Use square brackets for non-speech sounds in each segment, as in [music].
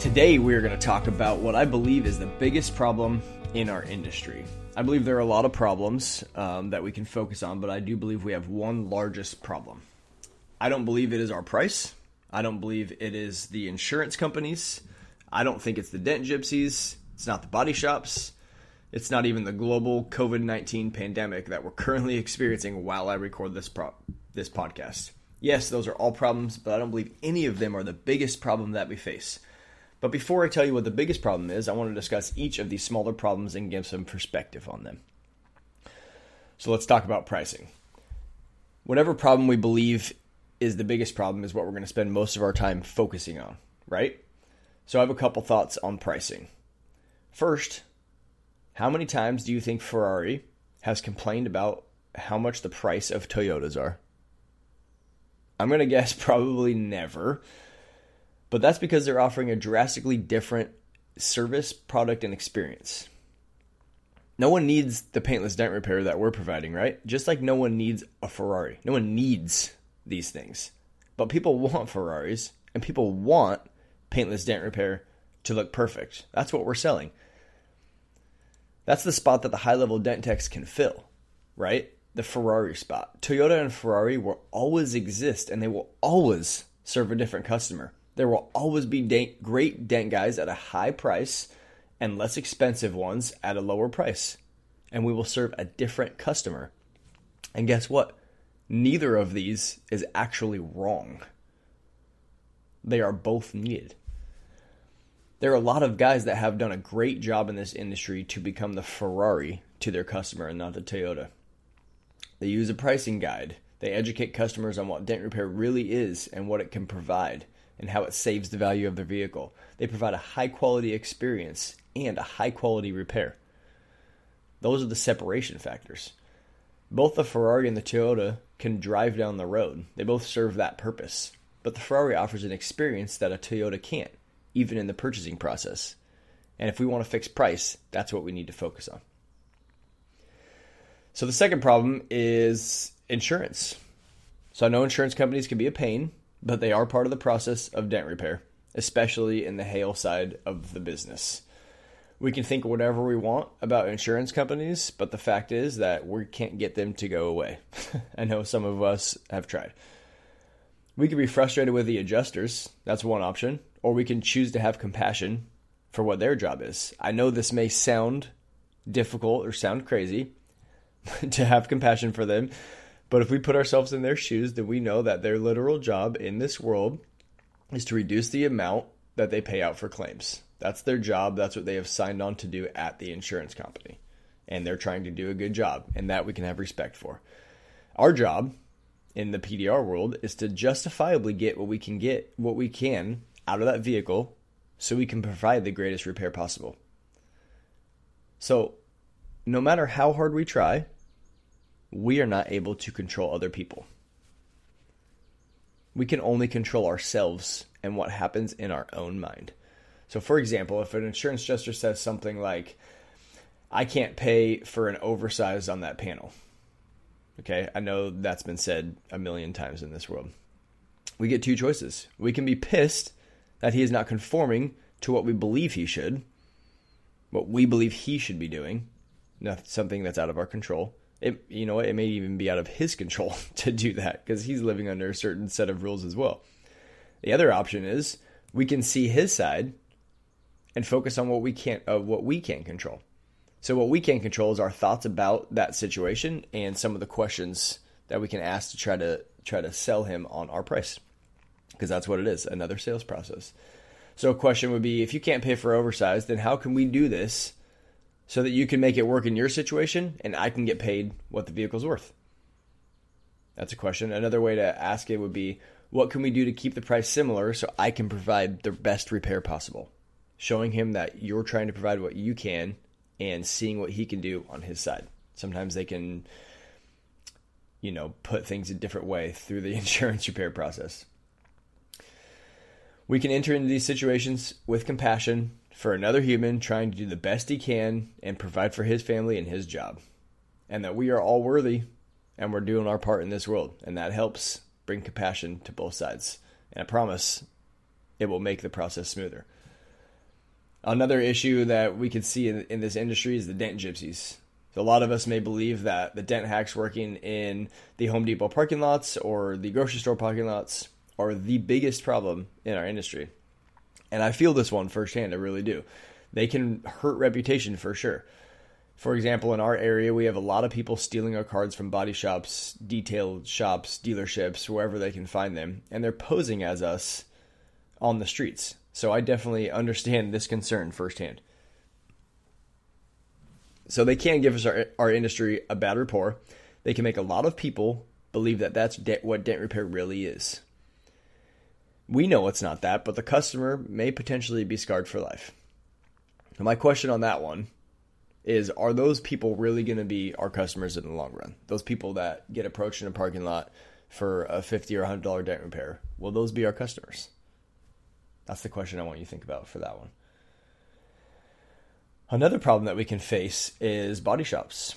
Today, we are going to talk about what I believe is the biggest problem in our industry. I believe there are a lot of problems um, that we can focus on, but I do believe we have one largest problem. I don't believe it is our price. I don't believe it is the insurance companies. I don't think it's the dent gypsies. It's not the body shops. It's not even the global COVID 19 pandemic that we're currently experiencing while I record this, pro- this podcast. Yes, those are all problems, but I don't believe any of them are the biggest problem that we face. But before I tell you what the biggest problem is, I want to discuss each of these smaller problems and give some perspective on them. So let's talk about pricing. Whatever problem we believe is the biggest problem is what we're going to spend most of our time focusing on, right? So I have a couple thoughts on pricing. First, how many times do you think Ferrari has complained about how much the price of Toyotas are? I'm going [laughs] to guess probably never but that's because they're offering a drastically different service, product, and experience. No one needs the paintless dent repair that we're providing, right? Just like no one needs a Ferrari. No one needs these things. But people want Ferraris and people want paintless dent repair to look perfect. That's what we're selling. That's the spot that the high level dent techs can fill, right? The Ferrari spot. Toyota and Ferrari will always exist and they will always serve a different customer. There will always be great dent guys at a high price and less expensive ones at a lower price. And we will serve a different customer. And guess what? Neither of these is actually wrong. They are both needed. There are a lot of guys that have done a great job in this industry to become the Ferrari to their customer and not the Toyota. They use a pricing guide. They educate customers on what dent repair really is and what it can provide and how it saves the value of their vehicle. They provide a high quality experience and a high quality repair. Those are the separation factors. Both the Ferrari and the Toyota can drive down the road. They both serve that purpose. But the Ferrari offers an experience that a Toyota can't, even in the purchasing process. And if we want a fixed price, that's what we need to focus on. So the second problem is insurance. So I know insurance companies can be a pain, but they are part of the process of dent repair, especially in the hail side of the business. We can think whatever we want about insurance companies, but the fact is that we can't get them to go away. [laughs] I know some of us have tried. We could be frustrated with the adjusters, that's one option, or we can choose to have compassion for what their job is. I know this may sound difficult or sound crazy [laughs] to have compassion for them, but if we put ourselves in their shoes, then we know that their literal job in this world is to reduce the amount that they pay out for claims. That's their job. That's what they have signed on to do at the insurance company. And they're trying to do a good job, and that we can have respect for. Our job in the PDR world is to justifiably get what we can get, what we can out of that vehicle so we can provide the greatest repair possible. So, no matter how hard we try, we are not able to control other people. We can only control ourselves and what happens in our own mind. So, for example, if an insurance adjuster says something like, I can't pay for an oversize on that panel. Okay, I know that's been said a million times in this world. We get two choices. We can be pissed that he is not conforming to what we believe he should, what we believe he should be doing, something that's out of our control it you know it may even be out of his control [laughs] to do that because he's living under a certain set of rules as well. The other option is we can see his side and focus on what we can't uh, what we can control. So what we can control is our thoughts about that situation and some of the questions that we can ask to try to try to sell him on our price. Because that's what it is, another sales process. So a question would be if you can't pay for oversized, then how can we do this so that you can make it work in your situation and I can get paid what the vehicle's worth? That's a question. Another way to ask it would be what can we do to keep the price similar so I can provide the best repair possible? showing him that you're trying to provide what you can and seeing what he can do on his side. Sometimes they can, you know, put things a different way through the [laughs] insurance repair process. We can enter into these situations with compassion for another human trying to do the best he can and provide for his family and his job. And that we are all worthy and we're doing our part in this world. And that helps bring compassion to both sides. And I promise it will make the process smoother. Another issue that we could see in, in this industry is the dent gypsies. So a lot of us may believe that the dent hacks working in the Home Depot parking lots or the grocery store parking lots are the biggest problem in our industry. And I feel this one firsthand, I really do. They can hurt reputation for sure. For example, in our area, we have a lot of people stealing our cards from body shops, detail shops, dealerships, wherever they can find them, and they're posing as us on the streets. So I definitely understand this concern firsthand. So they can give us our, our industry a bad rapport. They can make a lot of people believe that that's de- what dent repair really is. We know it's not that, but the customer may potentially be scarred for life. my question on that one is are those people really going to be our customers in the long run? Those people that get approached in a parking lot for a 50 or $100 dent repair, will those be our customers? That's the question I want you to think about for that one. Another problem that we can face is body shops.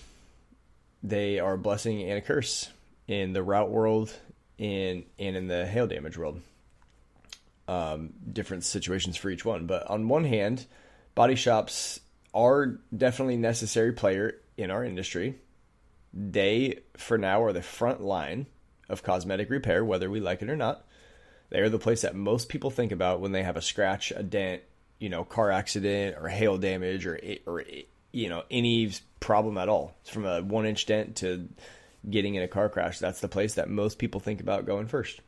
They are a blessing and a curse in the route world in, and in the hail damage world. Um, different situations for each one. But on one hand, body shops are definitely necessary player in our industry. They, for now, are the front line of cosmetic repair, whether we like it or not. They are the place that most people think about when they have a scratch, a dent, you know, car accident or hail damage or or you know any problem at all. It's From a one inch dent to getting in a car crash, that's the place that most people think about going first.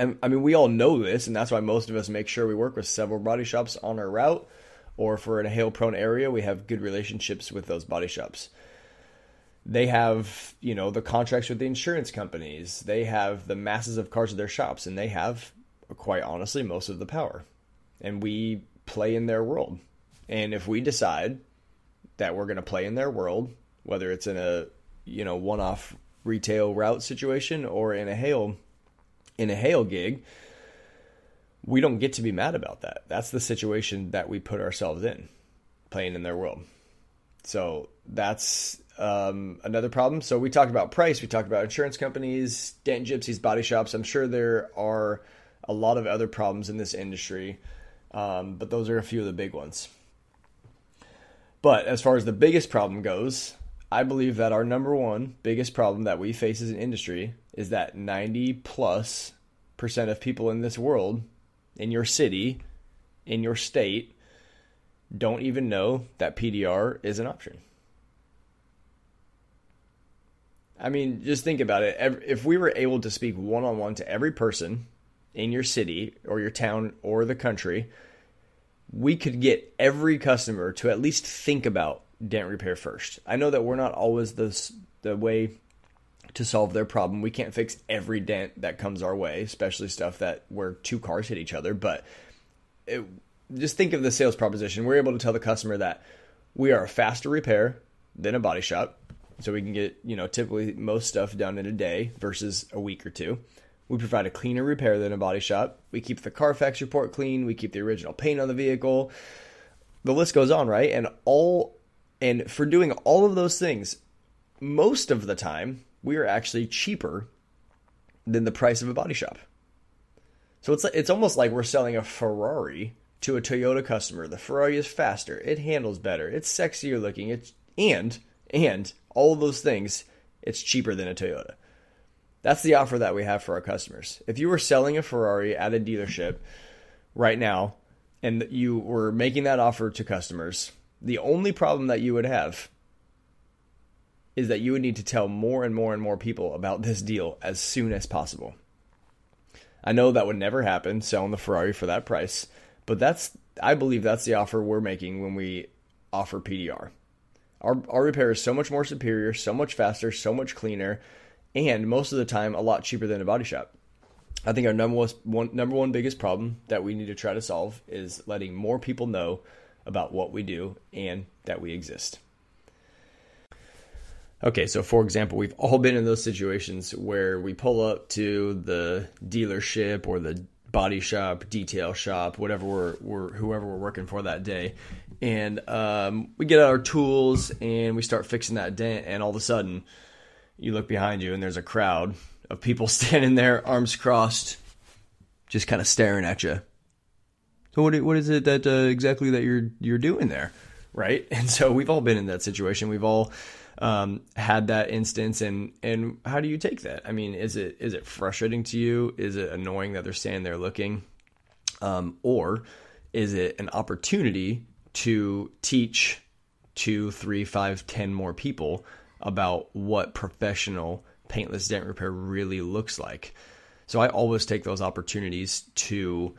And I mean, we all know this, and that's why most of us make sure we work with several body shops on our route or if we're in a hail prone area, we have good relationships with those body shops. They have, you know, the contracts with the insurance companies. They have the masses of cars at their shops, and they have, quite honestly, most of the power. And we play in their world. And if we decide that we're going to play in their world, whether it's in a, you know, one-off retail route situation or in a hail in a hail gig, we don't get to be mad about that. That's the situation that we put ourselves in, playing in their world. So that's um, another problem. So we talked about price, we talked about insurance companies, dent gypsies, body shops. I'm sure there are a lot of other problems in this industry, um, but those are a few of the big ones. But as far as the biggest problem goes, I believe that our number one biggest problem that we face as an industry is that 90 plus percent of people in this world in your city, in your state, don't even know that PDR is an option. I mean, just think about it. If we were able to speak one on one to every person in your city or your town or the country, we could get every customer to at least think about dent repair first. I know that we're not always the the way to solve their problem. We can't fix every dent that comes our way, especially stuff that where two cars hit each other. But it, just think of the sales proposition. We're able to tell the customer that we are a faster repair than a body shop, so we can get you know typically most stuff done in a day versus a week or two. We provide a cleaner repair than a body shop. We keep the Carfax report clean. We keep the original paint on the vehicle. The list goes on, right? And all and for doing all of those things, most of the time we are actually cheaper than the price of a body shop. So it's it's almost like we're selling a Ferrari to a Toyota customer. The Ferrari is faster, it handles better, it's sexier looking, it's and and all of those things, it's cheaper than a Toyota. That's the offer that we have for our customers. If you were selling a Ferrari at a dealership right now and you were making that offer to customers, the only problem that you would have is that you would need to tell more and more and more people about this deal as soon as possible. I know that would never happen selling the Ferrari for that price, but that's I believe that's the offer we're making when we offer PDR. Our our repair is so much more superior, so much faster, so much cleaner, and most of the time a lot cheaper than a body shop. I think our number one, number one biggest problem that we need to try to solve is letting more people know about what we do and that we exist. Okay, so for example, we've all been in those situations where we pull up to the dealership or the body shop, detail shop, whatever we're, we're whoever we're working for that day, and um, we get our tools and we start fixing that dent, and all of a sudden, you look behind you and there's a crowd of people [laughs] standing there, arms crossed, just kind of staring at you. So what what is it that uh, exactly that you're you're doing there, right? [laughs] And so we've all been in that situation. We've all um, had that instance, and and how do you take that? I mean, is it is it frustrating to you? Is it annoying that they're standing there looking, um, or is it an opportunity to teach two, three, five, ten more people about what professional paintless dent repair really looks like. So I always take those opportunities to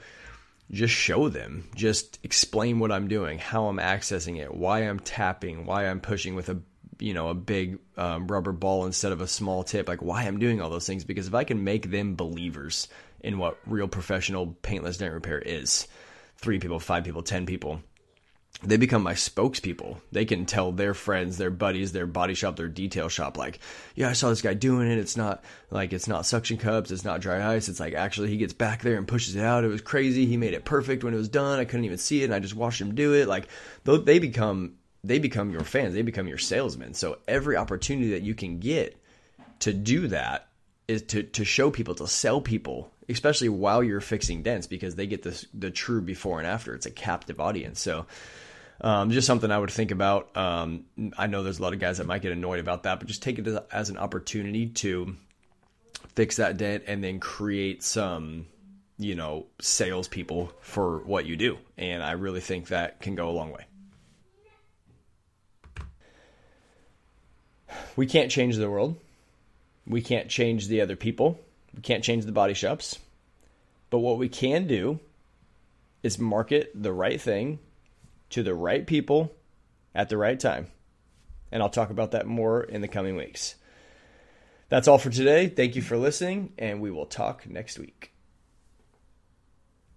just show them, just explain what I'm doing, how I'm accessing it, why I'm tapping, why I'm pushing with a you know a big um, rubber ball instead of a small tip, like why I'm doing all those things. Because if I can make them believers in what real professional paintless dent repair is, three people, five people, ten people, they become my spokespeople. They can tell their friends, their buddies, their body shop, their detail shop, like, yeah, I saw this guy doing it. It's not like it's not suction cups, it's not dry ice. It's like actually he gets back there and pushes it out. It was crazy. He made it perfect when it was done. I couldn't even see it, and I just watched him do it. Like they become they become your fans. They become your salesmen. So every opportunity that you can get to do that is to to show people to sell people especially while you're fixing dents because they get this the true before and after it's a captive audience so um, just something I would think about. Um, I know there's a lot of guys that might get annoyed about that, but just take it as, as an opportunity to fix that dent and then create some, you know, salespeople for what you do. And I really think that can go a long way. We can't change the world. We can't change the other people. We can't change the body shops. But what we can do is market the right thing to the right people at the right time. And I'll talk about that more in the coming weeks. That's all for today. Thank you for listening, and we will talk next week.